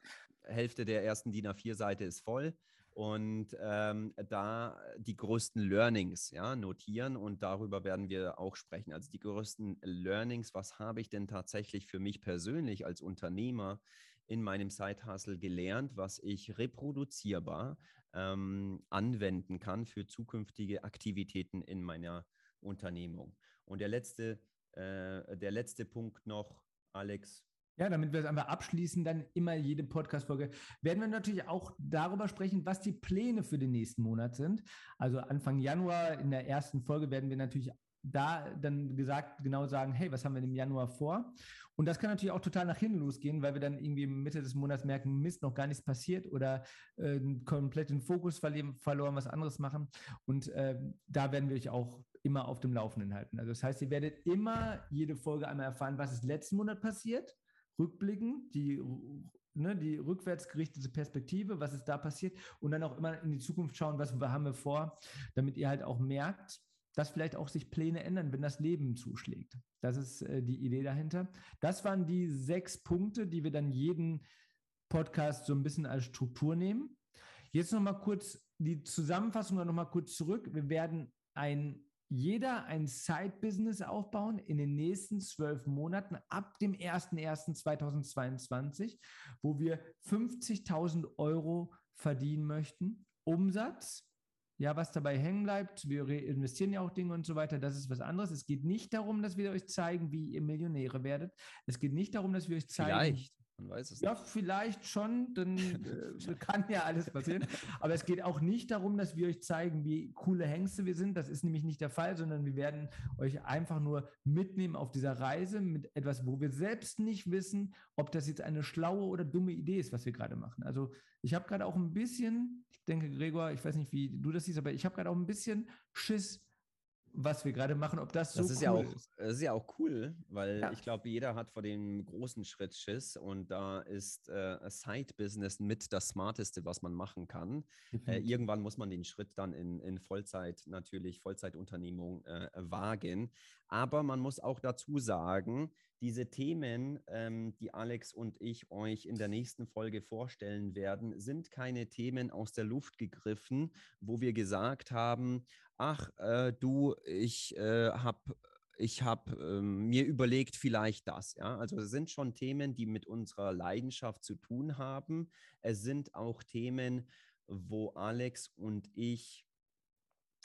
Hälfte der ersten DIN A4-Seite ist voll und ähm, da die größten Learnings ja, notieren und darüber werden wir auch sprechen. Also die größten Learnings, was habe ich denn tatsächlich für mich persönlich als Unternehmer in meinem Side-Hustle gelernt, was ich reproduzierbar ähm, anwenden kann für zukünftige Aktivitäten in meiner Unternehmung. Und der letzte, äh, der letzte Punkt noch, Alex, ja, damit wir es einfach abschließen, dann immer jede Podcast-Folge, werden wir natürlich auch darüber sprechen, was die Pläne für den nächsten Monat sind. Also Anfang Januar in der ersten Folge werden wir natürlich da dann gesagt genau sagen, hey, was haben wir im Januar vor? Und das kann natürlich auch total nach hinten losgehen, weil wir dann irgendwie Mitte des Monats merken, Mist, noch gar nichts passiert oder äh, komplett den Fokus verloren, was anderes machen. Und äh, da werden wir euch auch immer auf dem Laufenden halten. Also das heißt, ihr werdet immer jede Folge einmal erfahren, was ist letzten Monat passiert rückblicken, die, ne, die rückwärts gerichtete Perspektive, was ist da passiert und dann auch immer in die Zukunft schauen, was haben wir vor, damit ihr halt auch merkt, dass vielleicht auch sich Pläne ändern, wenn das Leben zuschlägt. Das ist äh, die Idee dahinter. Das waren die sechs Punkte, die wir dann jeden Podcast so ein bisschen als Struktur nehmen. Jetzt nochmal kurz die Zusammenfassung nochmal kurz zurück. Wir werden ein jeder ein Side-Business aufbauen in den nächsten zwölf Monaten ab dem 01.01.2022, wo wir 50.000 Euro verdienen möchten. Umsatz, ja, was dabei hängen bleibt, wir investieren ja auch Dinge und so weiter, das ist was anderes. Es geht nicht darum, dass wir euch zeigen, wie ihr Millionäre werdet. Es geht nicht darum, dass wir euch zeigen, Vielleicht. Man weiß es ja, nicht. vielleicht schon, dann äh, kann ja alles passieren. Aber es geht auch nicht darum, dass wir euch zeigen, wie coole Hengste wir sind. Das ist nämlich nicht der Fall, sondern wir werden euch einfach nur mitnehmen auf dieser Reise mit etwas, wo wir selbst nicht wissen, ob das jetzt eine schlaue oder dumme Idee ist, was wir gerade machen. Also ich habe gerade auch ein bisschen, ich denke, Gregor, ich weiß nicht, wie du das siehst, aber ich habe gerade auch ein bisschen Schiss, was wir gerade machen, ob das so das ist cool ja auch, ist. Das ist ja auch cool, weil Ja. ich glaube, jeder hat vor dem großen Schritt Schiss und da ist äh, Side-Business mit das Smarteste, was man machen kann. Äh, Definitiv. irgendwann muss man den Schritt dann in, in Vollzeit, natürlich Vollzeitunternehmung äh, wagen. Aber man muss auch dazu sagen, diese Themen, ähm, die Alex und ich euch in der nächsten Folge vorstellen werden, sind keine Themen aus der Luft gegriffen, wo wir gesagt haben, ach äh, du, ich äh, habe ich habe ähm, mir überlegt, vielleicht das. Ja? Also es sind schon Themen, die mit unserer Leidenschaft zu tun haben. Es sind auch Themen, wo Alex und ich,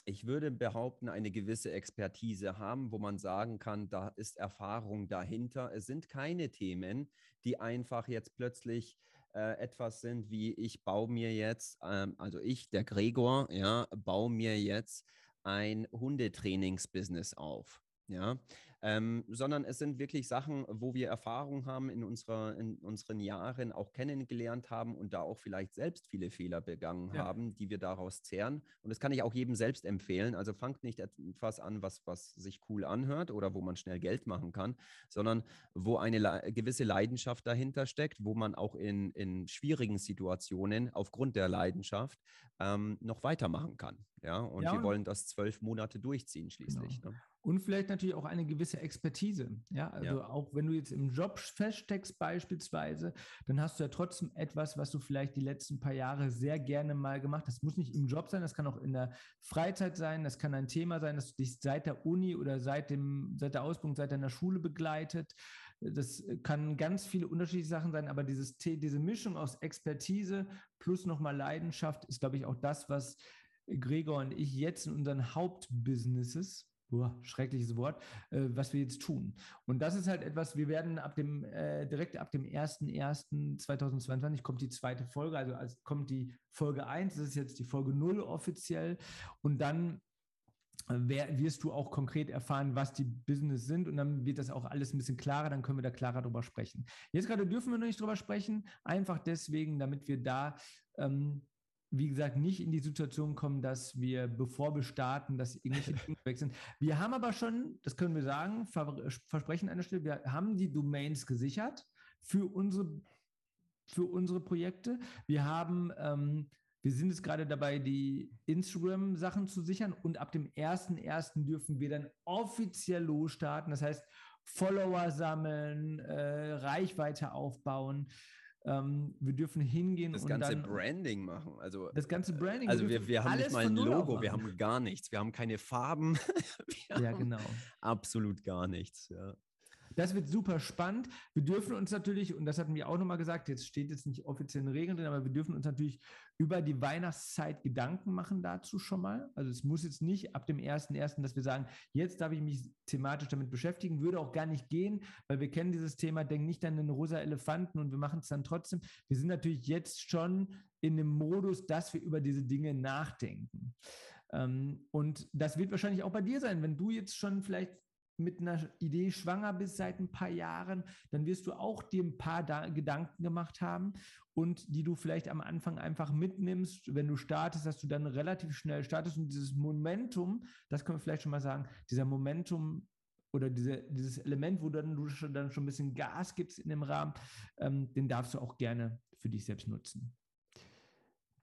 ich würde behaupten, eine gewisse Expertise haben, wo man sagen kann, da ist Erfahrung dahinter. Es sind keine Themen, die einfach jetzt plötzlich äh, etwas sind, wie ich baue mir jetzt, ähm, also ich, der Gregor, ja, baue mir jetzt ein Hundetrainingsbusiness auf. Ja, ähm, sondern es sind wirklich Sachen, wo wir Erfahrung haben in, unserer, in unseren Jahren auch kennengelernt haben und da auch vielleicht selbst viele Fehler begangen Ja. haben, die wir daraus zehren. Und das kann ich auch jedem selbst empfehlen. Also fangt nicht etwas an, was, was sich cool anhört oder wo man schnell Geld machen kann, sondern wo eine Le gewisse Leidenschaft dahinter steckt, wo man auch in, in schwierigen Situationen aufgrund der Leidenschaft ähm, noch weitermachen kann. Ja, und Ja, wir und- wollen das zwölf Monate durchziehen schließlich. Ne? Und vielleicht natürlich auch eine gewisse Expertise. Ja, also auch wenn du jetzt im Job feststeckst beispielsweise, dann hast du ja trotzdem etwas, was du vielleicht die letzten paar Jahre sehr gerne mal gemacht hast. Das muss nicht im Job sein, das kann auch in der Freizeit sein, das kann ein Thema sein, das dich seit der Uni oder seit, dem, seit der Ausbildung, seit deiner Schule begleitet. Das kann ganz viele unterschiedliche Sachen sein, aber dieses, diese Mischung aus Expertise plus nochmal Leidenschaft ist, glaube ich, auch das, was Gregor und ich jetzt in unseren Hauptbusinesses, boah, schreckliches Wort, äh, was wir jetzt tun. Und das ist halt etwas, wir werden ab dem, äh, direkt ab dem 01.01.2022 kommt die zweite Folge, also als kommt die Folge 1, das ist jetzt die Folge 0 offiziell. Und dann äh, wer, wirst du auch konkret erfahren, was die Business sind und dann wird das auch alles ein bisschen klarer, dann können wir da klarer drüber sprechen. Jetzt gerade dürfen wir noch nicht drüber sprechen, einfach deswegen, damit wir da ähm, wie gesagt, nicht in die Situation kommen, dass wir, bevor wir starten, dass irgendwelche Dinge weg sind. Wir haben aber schon, das können wir sagen, ver versprechen an der Stelle, wir haben die Domains gesichert für unsere, für unsere Projekte. Wir haben, ähm, wir sind jetzt gerade dabei, die Instagram-Sachen zu sichern und ab dem 1.1. dürfen wir dann offiziell losstarten. Das heißt, Follower sammeln, äh, Reichweite aufbauen. Ähm, wir dürfen hingehen Das und ganze dann Branding machen. Also, das ganze Branding. also wir, wir haben nicht mal ein Logo, wir haben gar nichts. Wir haben keine Farben. wir Ja, genau. absolut gar nichts. Ja. Das wird super spannend. Wir dürfen uns natürlich, und das hatten wir auch nochmal gesagt, jetzt steht jetzt nicht offiziell in Regeln drin, aber wir dürfen uns natürlich über die Weihnachtszeit Gedanken machen dazu schon mal. Also es muss jetzt nicht ab dem 1.1., dass wir sagen, jetzt darf ich mich thematisch damit beschäftigen, würde auch gar nicht gehen, weil wir kennen dieses Thema, denk nicht an den rosa Elefanten und wir machen es dann trotzdem. Wir sind natürlich jetzt schon in dem Modus, dass wir über diese Dinge nachdenken. Ähm, und das wird wahrscheinlich auch bei dir sein, wenn du jetzt schon vielleicht mit einer Idee schwanger bist seit ein paar Jahren, dann wirst du auch dir ein paar da Gedanken gemacht haben und die du vielleicht am Anfang einfach mitnimmst, wenn du startest, dass du dann relativ schnell startest und dieses Momentum, das können wir vielleicht schon mal sagen, dieser Momentum oder diese, dieses Element, wo dann du schon, dann schon ein bisschen Gas gibst in dem Rahmen, ähm, den darfst du auch gerne für dich selbst nutzen.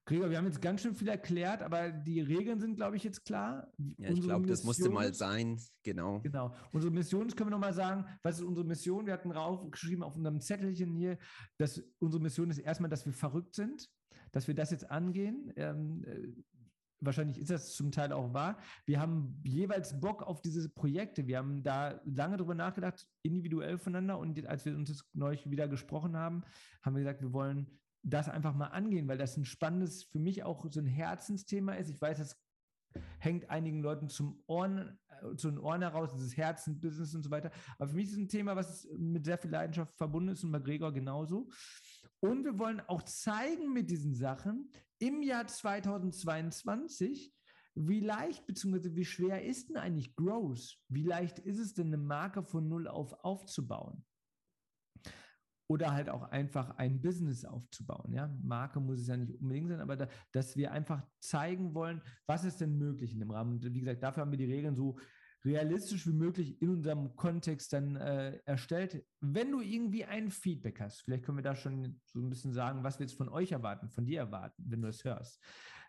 Gregor, wir haben jetzt ganz schön viel erklärt, aber die Regeln sind, glaube ich, jetzt klar. Ja, ich glaube, das musste mal sein, genau. Genau. Unsere Mission, können wir nochmal sagen, was ist unsere Mission? Wir hatten draufgeschrieben auf unserem Zettelchen hier, dass unsere Mission ist erstmal, dass wir verrückt sind, dass wir das jetzt angehen. Ähm, äh, wahrscheinlich ist das zum Teil auch wahr. Wir haben jeweils Bock auf diese Projekte. Wir haben da lange drüber nachgedacht, individuell voneinander. Und als wir uns jetzt neulich wieder gesprochen haben, haben wir gesagt, wir wollen das einfach mal angehen, weil das ein spannendes, für mich auch so ein Herzensthema ist. Ich weiß, das hängt einigen Leuten zum Ohren, äh, zu den Ohren heraus, dieses Herzenbusiness und so weiter. Aber für mich ist es ein Thema, was mit sehr viel Leidenschaft verbunden ist und bei Gregor genauso. Und wir wollen auch zeigen mit diesen Sachen im Jahr 2022, wie leicht bzw. wie schwer ist denn eigentlich Growth? Wie leicht ist es denn, eine Marke von Null auf aufzubauen? Oder halt auch einfach ein Business aufzubauen. Ja? Marke muss es ja nicht unbedingt sein, aber da, dass wir einfach zeigen wollen, was ist denn möglich in dem Rahmen. Und wie gesagt, dafür haben wir die Regeln so realistisch wie möglich in unserem Kontext dann äh, erstellt. Wenn du irgendwie ein Feedback hast, vielleicht können wir da schon so ein bisschen sagen, was wir jetzt von euch erwarten, von dir erwarten, wenn du es hörst.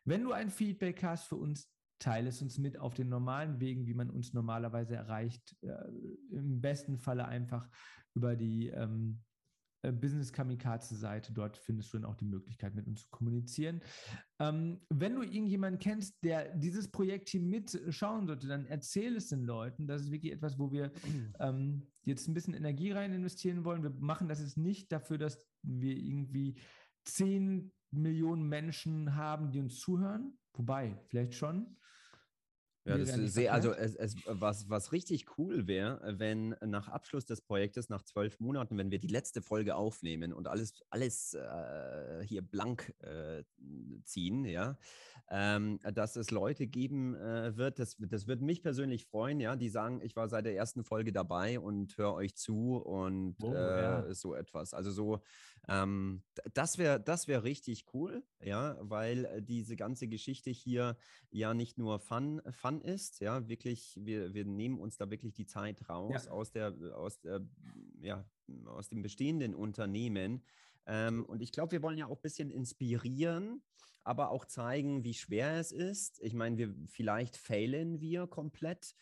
Wenn du ein Feedback hast für uns, teile es uns mit auf den normalen Wegen, wie man uns normalerweise erreicht. Äh, Im besten Falle einfach über die ähm, äh, Business Kamikaze Seite. Dort findest du dann auch die Möglichkeit, mit uns zu kommunizieren. Ähm, wenn du irgendjemanden kennst, der dieses Projekt hier mitschauen sollte, dann erzähl es den Leuten. Das ist wirklich etwas, wo wir ähm, jetzt ein bisschen Energie rein investieren wollen. Wir machen das jetzt nicht dafür, dass wir irgendwie zehn Millionen Menschen haben, die uns zuhören. Wobei, vielleicht schon. Ja, das sehr, also es, es, was, was richtig cool wäre, wenn nach Abschluss des Projektes, nach zwölf Monaten, wenn wir die letzte Folge aufnehmen und alles, alles äh, hier blank äh, ziehen, ja, ähm, dass es Leute geben äh, wird, das, das wird mich persönlich freuen, ja, die sagen, ich war seit der ersten Folge dabei und höre euch zu und oh, ja. Äh, so etwas. Also so, ähm, das wäre das wär richtig cool, ja, weil äh, diese ganze Geschichte hier ja nicht nur Fun, Fun dran ist. Ja, wirklich, wir, wir nehmen uns da wirklich die Zeit raus ja. aus, der, aus, der, ja, aus dem bestehenden Unternehmen. Ähm, und ich glaube, wir wollen ja auch ein bisschen inspirieren, aber auch zeigen, wie schwer es ist. Ich meine, wir, vielleicht failen wir komplett.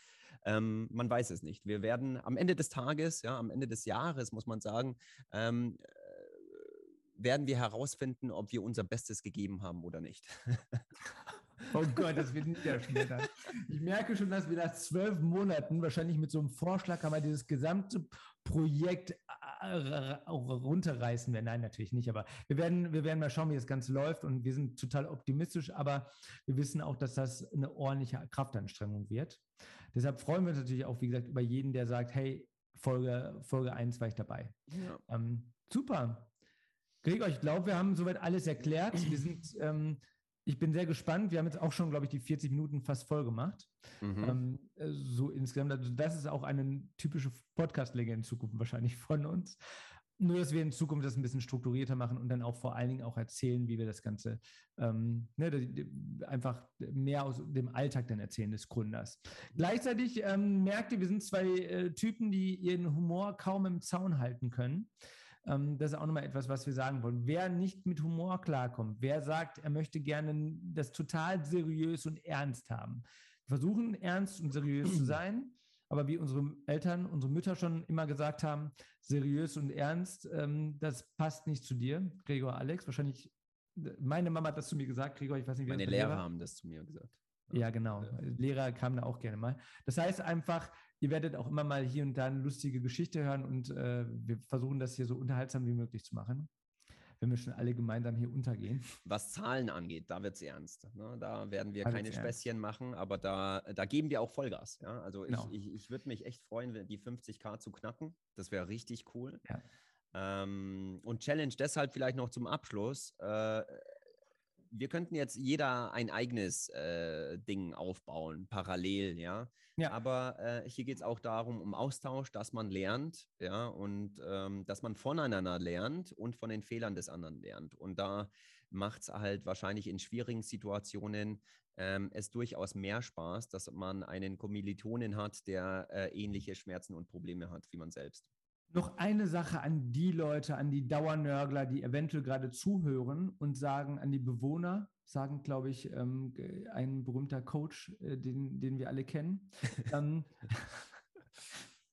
Ähm, man weiß es nicht. Wir werden am Ende des Tages, ja, am Ende des Jahres, muss man sagen, ähm, äh, werden wir herausfinden, ob wir unser Bestes gegeben haben oder nicht. Oh Gott, das wird niederschmettern. Ich merke schon, dass wir nach zwölf Monaten wahrscheinlich mit so einem Vorschlag haben wir dieses gesamte Projekt äh, runterreißen werden. Nein, natürlich nicht, aber wir werden, wir werden mal schauen, wie das Ganze läuft und wir sind total optimistisch, aber wir wissen auch, dass das eine ordentliche Kraftanstrengung wird. Deshalb freuen wir uns natürlich auch, wie gesagt, über jeden, der sagt, hey, Folge, Folge 1 war ich dabei. Ja. Ähm, super. Gregor, ich glaube, wir haben soweit alles erklärt. Wir sind ähm, ich bin sehr gespannt. Wir haben jetzt auch schon, glaube ich, die 40 Minuten fast voll gemacht. Mhm. Ähm, äh, so insgesamt. Also das ist auch eine typische Podcast-Länge in Zukunft wahrscheinlich von uns. Nur, dass wir in Zukunft das ein bisschen strukturierter machen und dann auch vor allen Dingen auch erzählen, wie wir das Ganze ähm, ne, einfach mehr aus dem Alltag dann erzählen des Gründers. Gleichzeitig ähm, merkt ihr, wir sind zwei äh, Typen, die ihren Humor kaum im Zaun halten können. Ähm, das ist auch nochmal etwas, was wir sagen wollen. Wer nicht mit Humor klarkommt, wer sagt, er möchte gerne das total seriös und ernst haben. Wir versuchen ernst und seriös zu sein, aber wie unsere Eltern, unsere Mütter schon immer gesagt haben, seriös und ernst, ähm, das passt nicht zu dir, Gregor Alex. Wahrscheinlich, meine Mama hat das zu mir gesagt, Gregor, ich weiß nicht, wie Meine Lehrer haben das zu mir gesagt. Ja, genau. Lehrer kamen da auch gerne mal. Das heißt einfach, Ihr werdet auch immer mal hier und da eine lustige Geschichte hören und äh, wir versuchen das hier so unterhaltsam wie möglich zu machen, wenn wir schon alle gemeinsam hier untergehen. Was Zahlen angeht, da wird es ernst. Ne? Da werden wir da keine Späßchen machen, aber da, da geben wir auch Vollgas. Ja? Also genau. ich, ich, ich würde mich echt freuen, die 50k zu knacken. Das wäre richtig cool. Ja. Ähm, und Challenge deshalb vielleicht noch zum Abschluss. Äh, wir könnten jetzt jeder ein eigenes äh, Ding aufbauen, parallel, ja. ja. Aber äh, hier geht es auch darum, um Austausch, dass man lernt, ja, und ähm, dass man voneinander lernt und von den Fehlern des anderen lernt. Und da macht es halt wahrscheinlich in schwierigen Situationen ähm, es durchaus mehr Spaß, dass man einen Kommilitonen hat, der äh, ähnliche Schmerzen und Probleme hat wie man selbst. Noch eine Sache an die Leute, an die Dauernörgler, die eventuell gerade zuhören und sagen, an die Bewohner, sagen, glaube ich, ähm, ein berühmter Coach, äh, den, den wir alle kennen. Dann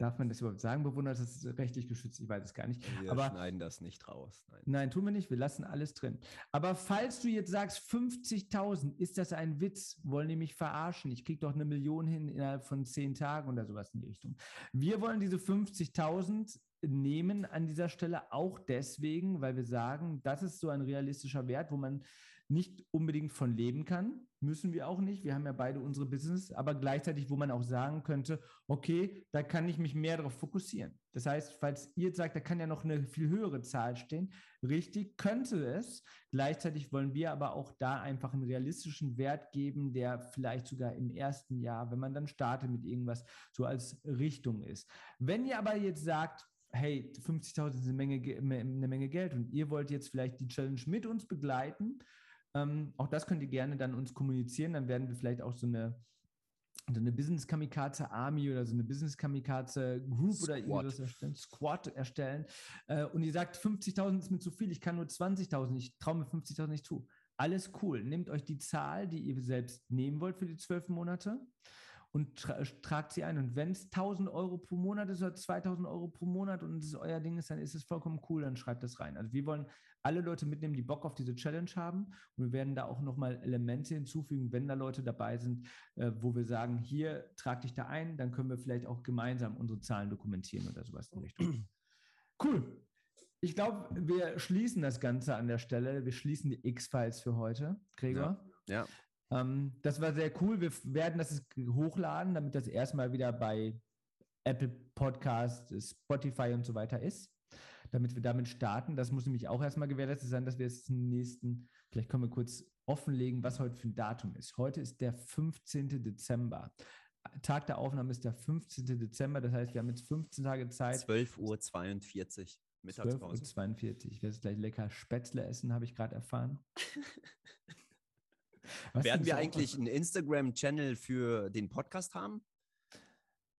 Darf man das überhaupt sagen? Bewundert, das ist rechtlich geschützt, ich weiß es gar nicht. Wir Aber, schneiden das nicht raus. Nein. nein, tun wir nicht, wir lassen alles drin. Aber falls du jetzt sagst, 50.000, ist das ein Witz? Wollen die mich verarschen? Ich kriege doch eine Million hin innerhalb von zehn Tagen oder sowas in die Richtung. Wir wollen diese 50.000 nehmen an dieser Stelle auch deswegen, weil wir sagen, das ist so ein realistischer Wert, wo man nicht unbedingt von leben kann, müssen wir auch nicht. Wir haben ja beide unsere Business, aber gleichzeitig, wo man auch sagen könnte, okay, da kann ich mich mehr darauf fokussieren. Das heißt, falls ihr sagt, da kann ja noch eine viel höhere Zahl stehen, richtig könnte es. Gleichzeitig wollen wir aber auch da einfach einen realistischen Wert geben, der vielleicht sogar im ersten Jahr, wenn man dann startet mit irgendwas, so als Richtung ist. Wenn ihr aber jetzt sagt, hey, 50.000 ist eine Menge, eine Menge Geld und ihr wollt jetzt vielleicht die Challenge mit uns begleiten, ähm, auch das könnt ihr gerne dann uns kommunizieren. Dann werden wir vielleicht auch so eine, so eine Business Kamikaze Army oder so eine Business Kamikaze Group Squad. oder irgendwas erstellen, Squad erstellen. Äh, und ihr sagt, 50.000 ist mir zu viel, ich kann nur 20.000, ich traue mir 50.000 nicht zu. Alles cool. Nehmt euch die Zahl, die ihr selbst nehmen wollt für die zwölf Monate und tra tragt sie ein. Und wenn es 1000 Euro pro Monat ist oder 2000 Euro pro Monat und es euer Ding ist, dann ist es vollkommen cool, dann schreibt das rein. Also wir wollen alle Leute mitnehmen, die Bock auf diese Challenge haben. Und wir werden da auch nochmal Elemente hinzufügen, wenn da Leute dabei sind, äh, wo wir sagen, hier trag dich da ein, dann können wir vielleicht auch gemeinsam unsere Zahlen dokumentieren oder sowas in Richtung. Cool. Ich glaube, wir schließen das Ganze an der Stelle. Wir schließen die X-Files für heute. Gregor? Ja. ja. Ähm, das war sehr cool. Wir werden das hochladen, damit das erstmal wieder bei Apple Podcast, Spotify und so weiter ist, damit wir damit starten. Das muss nämlich auch erstmal gewährleistet sein, dass wir jetzt den nächsten, vielleicht können wir kurz offenlegen, was heute für ein Datum ist. Heute ist der 15. Dezember. Tag der Aufnahme ist der 15. Dezember, das heißt, wir haben jetzt 15 Tage Zeit. 12.42 Uhr. Mittagspause. 12.42 Uhr. Ich werde jetzt gleich lecker Spätzle essen, habe ich gerade erfahren. Was Werden wir eigentlich einen Instagram-Channel für den Podcast haben?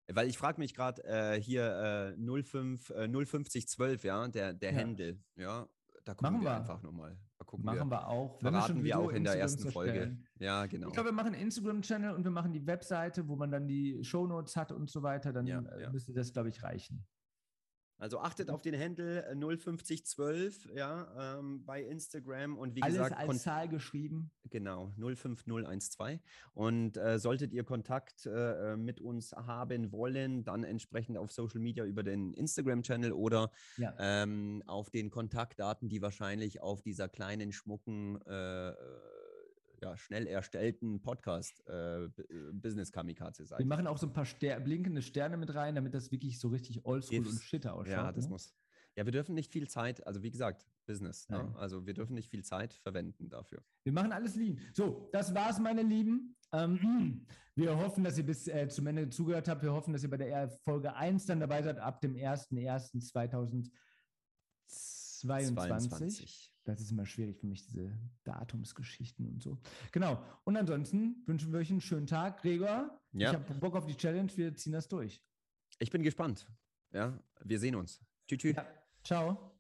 Weil ich frage mich gerade äh, hier äh, 05, äh, 05012, ja, der, der ja. Handle, ja, da gucken machen wir, wir einfach nochmal. machen wir, wir auch. Verraten wir, wir auch in der ersten Folge. Ja, genau. Ich glaube, wir machen einen Instagram-Channel und wir machen die Webseite, wo man dann die Shownotes hat und so weiter. Dann ja, äh, ja. müsste das, glaube ich, reichen. Also achtet auf den Handle 05012 ja, ähm, bei Instagram und wie Alles gesagt. als Zahl geschrieben. Genau, 05012. Und äh, solltet ihr Kontakt äh, mit uns haben wollen, dann entsprechend auf Social Media über den Instagram-Channel oder ja. ähm, auf den Kontaktdaten, die wahrscheinlich auf dieser kleinen, schmucken äh, ja, schnell erstellten Podcast äh, äh Business Kamikaze sein. Wir machen auch so ein paar Ster blinkende Sterne mit rein, damit das wirklich so richtig oldschool und shit ausschaut. Ja, das ne? muss. Ja, wir dürfen nicht viel Zeit, also wie gesagt, Business. Ne? Also wir dürfen nicht viel Zeit verwenden dafür. Wir machen alles lean. So, das war's, meine Lieben. Ähm, wir hoffen, dass ihr bis äh, zum Ende zugehört habt. Wir hoffen, dass ihr bei der Folge 1 dann dabei seid, ab dem 01.01.2022. 22. Das ist immer schwierig für mich, diese Datumsgeschichten und so. Genau. Und ansonsten wünschen wir euch einen schönen Tag. Gregor, ja. ich habe Bock auf die Challenge. Wir ziehen das durch. Ich bin gespannt. Ja, wir sehen uns. Tschüss. tschüss. Ja. Ciao.